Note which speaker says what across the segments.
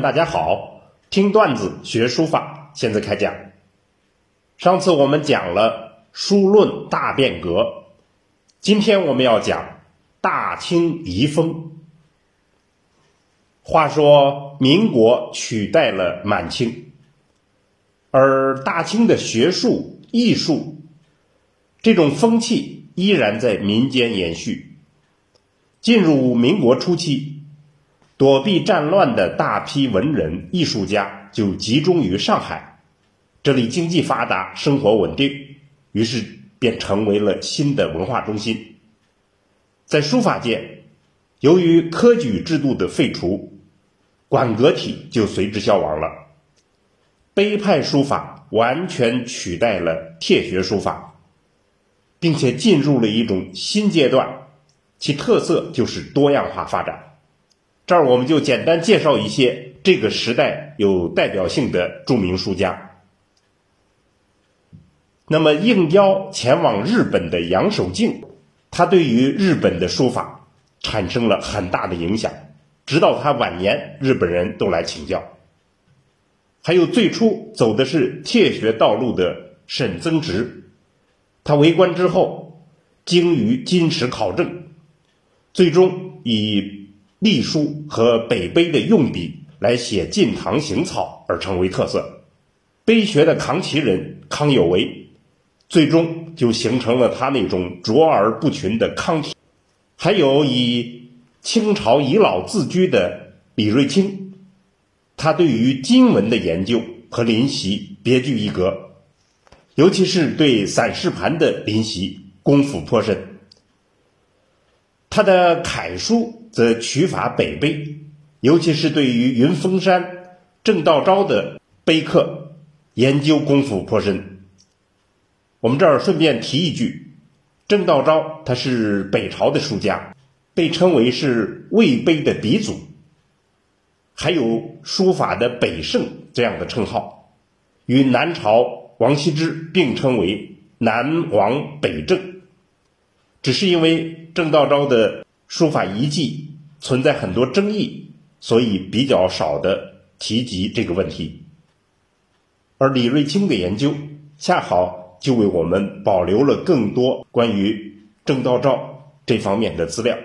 Speaker 1: 大家好！听段子学书法，现在开讲。上次我们讲了书论大变革，今天我们要讲大清遗风。话说民国取代了满清，而大清的学术、艺术这种风气依然在民间延续。进入民国初期。躲避战乱的大批文人艺术家就集中于上海，这里经济发达，生活稳定，于是便成为了新的文化中心。在书法界，由于科举制度的废除，馆阁体就随之消亡了，碑派书法完全取代了帖学书法，并且进入了一种新阶段，其特色就是多样化发展。这儿我们就简单介绍一些这个时代有代表性的著名书家。那么应邀前往日本的杨守敬，他对于日本的书法产生了很大的影响，直到他晚年，日本人都来请教。还有最初走的是帖学道路的沈曾直，他为官之后，精于金石考证，最终以。隶书和北碑的用笔来写晋唐行草而成为特色，碑学的扛旗人康有为，最终就形成了他那种卓而不群的康体。还有以清朝遗老自居的李瑞清，他对于金文的研究和临习别具一格，尤其是对散氏盘的临习功夫颇深。他的楷书。则取法北碑，尤其是对于云峰山郑道昭的碑刻研究功夫颇深。我们这儿顺便提一句，郑道昭他是北朝的书家，被称为是魏碑的鼻祖，还有书法的北圣这样的称号，与南朝王羲之并称为南王北郑。只是因为郑道昭的。书法遗迹存在很多争议，所以比较少的提及这个问题。而李瑞清的研究恰好就为我们保留了更多关于郑道昭这方面的资料。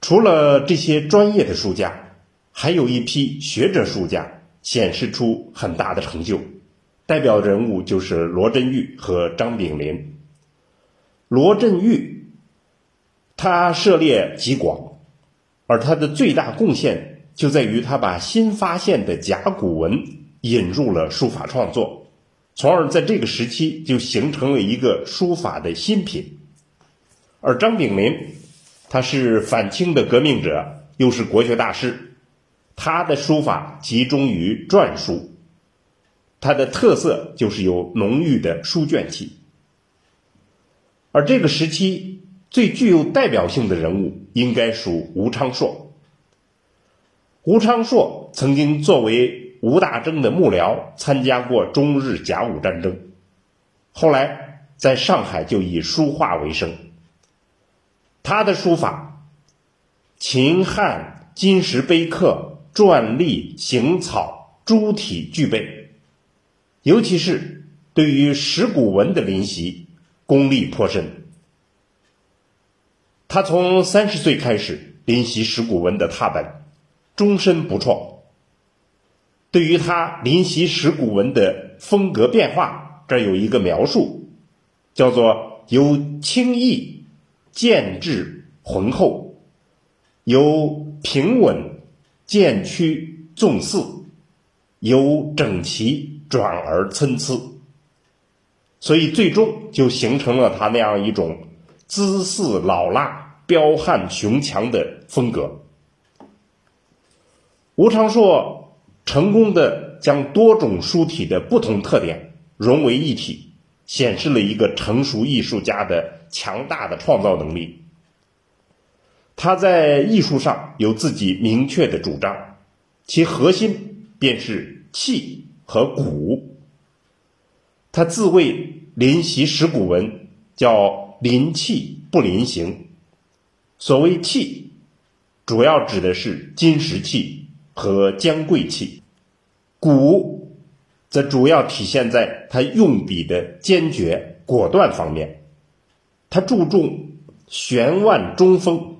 Speaker 1: 除了这些专业的书家，还有一批学者书家显示出很大的成就，代表人物就是罗振玉和张炳麟。罗振玉。他涉猎极广，而他的最大贡献就在于他把新发现的甲骨文引入了书法创作，从而在这个时期就形成了一个书法的新品。而张炳麟，他是反清的革命者，又是国学大师，他的书法集中于篆书，他的特色就是有浓郁的书卷气，而这个时期。最具有代表性的人物应该属吴昌硕。吴昌硕曾经作为吴大征的幕僚，参加过中日甲午战争，后来在上海就以书画为生。他的书法，秦汉金石碑刻、篆隶、行草诸体具备，尤其是对于石鼓文的临习，功力颇深。他从三十岁开始临习石鼓文的拓本，终身不辍。对于他临习石鼓文的风格变化，这有一个描述，叫做由轻易渐至浑厚，由平稳渐趋纵肆，由整齐转而参差，所以最终就形成了他那样一种姿势老辣。彪悍雄强的风格，吴长硕成功的将多种书体的不同特点融为一体，显示了一个成熟艺术家的强大的创造能力。他在艺术上有自己明确的主张，其核心便是气和骨。他自谓临习石鼓文，叫临气不临形。所谓气，主要指的是金石气，和将贵气。古则主要体现在他用笔的坚决果断方面，他注重悬腕中锋，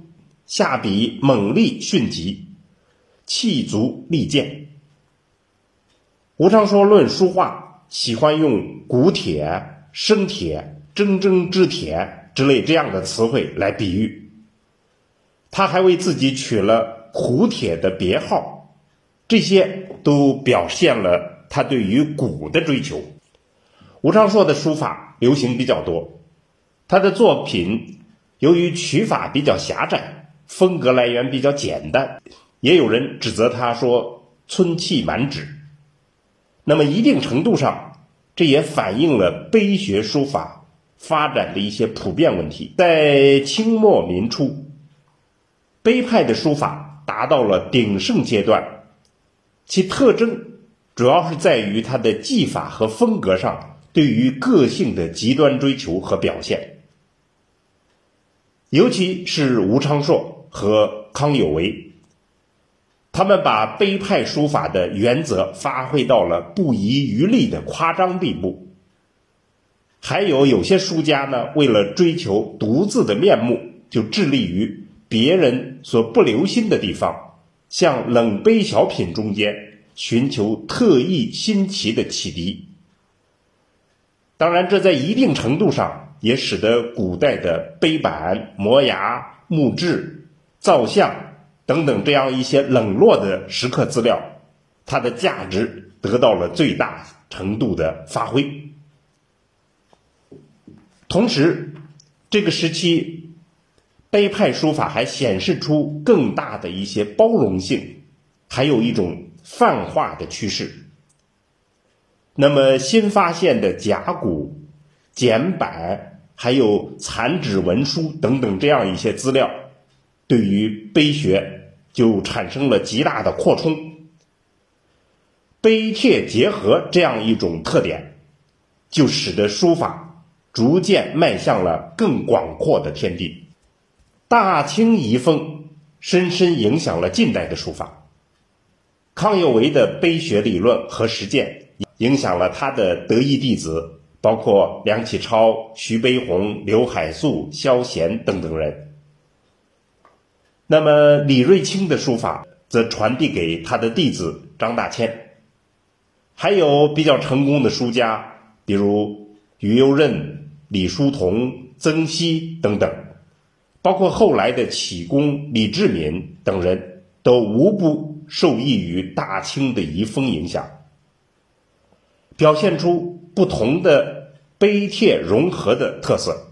Speaker 1: 下笔猛力迅疾，气足力健。吴昌说论书画，喜欢用古铁、生铁、铮铮之铁之类这样的词汇来比喻。他还为自己取了虎铁的别号，这些都表现了他对于古的追求。吴昌硕的书法流行比较多，他的作品由于取法比较狭窄，风格来源比较简单，也有人指责他说村气满纸。那么一定程度上，这也反映了碑学书法发展的一些普遍问题。在清末民初。碑派的书法达到了鼎盛阶段，其特征主要是在于它的技法和风格上对于个性的极端追求和表现，尤其是吴昌硕和康有为，他们把碑派书法的原则发挥到了不遗余力的夸张地步。还有有些书家呢，为了追求独自的面目，就致力于。别人所不留心的地方，向冷碑小品中间寻求特异新奇的启迪。当然，这在一定程度上也使得古代的碑版、磨牙、木质、造像等等这样一些冷落的石刻资料，它的价值得到了最大程度的发挥。同时，这个时期。碑派书法还显示出更大的一些包容性，还有一种泛化的趋势。那么新发现的甲骨、简版，还有残纸文书等等这样一些资料，对于碑学就产生了极大的扩充。碑帖结合这样一种特点，就使得书法逐渐迈向了更广阔的天地。大清遗风深深影响了近代的书法，康有为的碑学理论和实践影响了他的得意弟子，包括梁启超、徐悲鸿、刘海粟、萧娴等等人。那么李瑞清的书法则传递给他的弟子张大千，还有比较成功的书家，比如于右任、李叔同、曾皙等等。包括后来的启功、李志敏等人都无不受益于大清的遗风影响，表现出不同的碑帖融合的特色。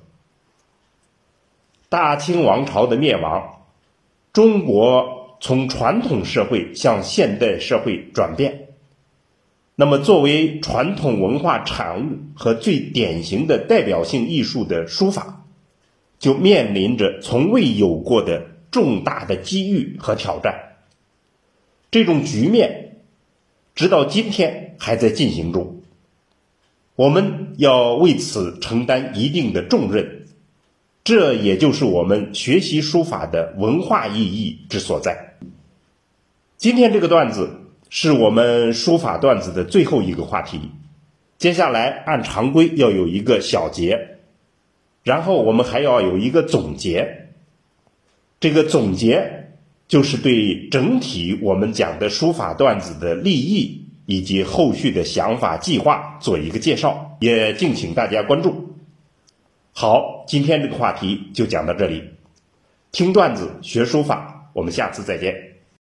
Speaker 1: 大清王朝的灭亡，中国从传统社会向现代社会转变，那么作为传统文化产物和最典型的代表性艺术的书法。就面临着从未有过的重大的机遇和挑战，这种局面直到今天还在进行中。我们要为此承担一定的重任，这也就是我们学习书法的文化意义之所在。今天这个段子是我们书法段子的最后一个话题，接下来按常规要有一个小结。然后我们还要有一个总结，这个总结就是对整体我们讲的书法段子的立意以及后续的想法计划做一个介绍，也敬请大家关注。好，今天这个话题就讲到这里，听段子学书法，我们下次再见。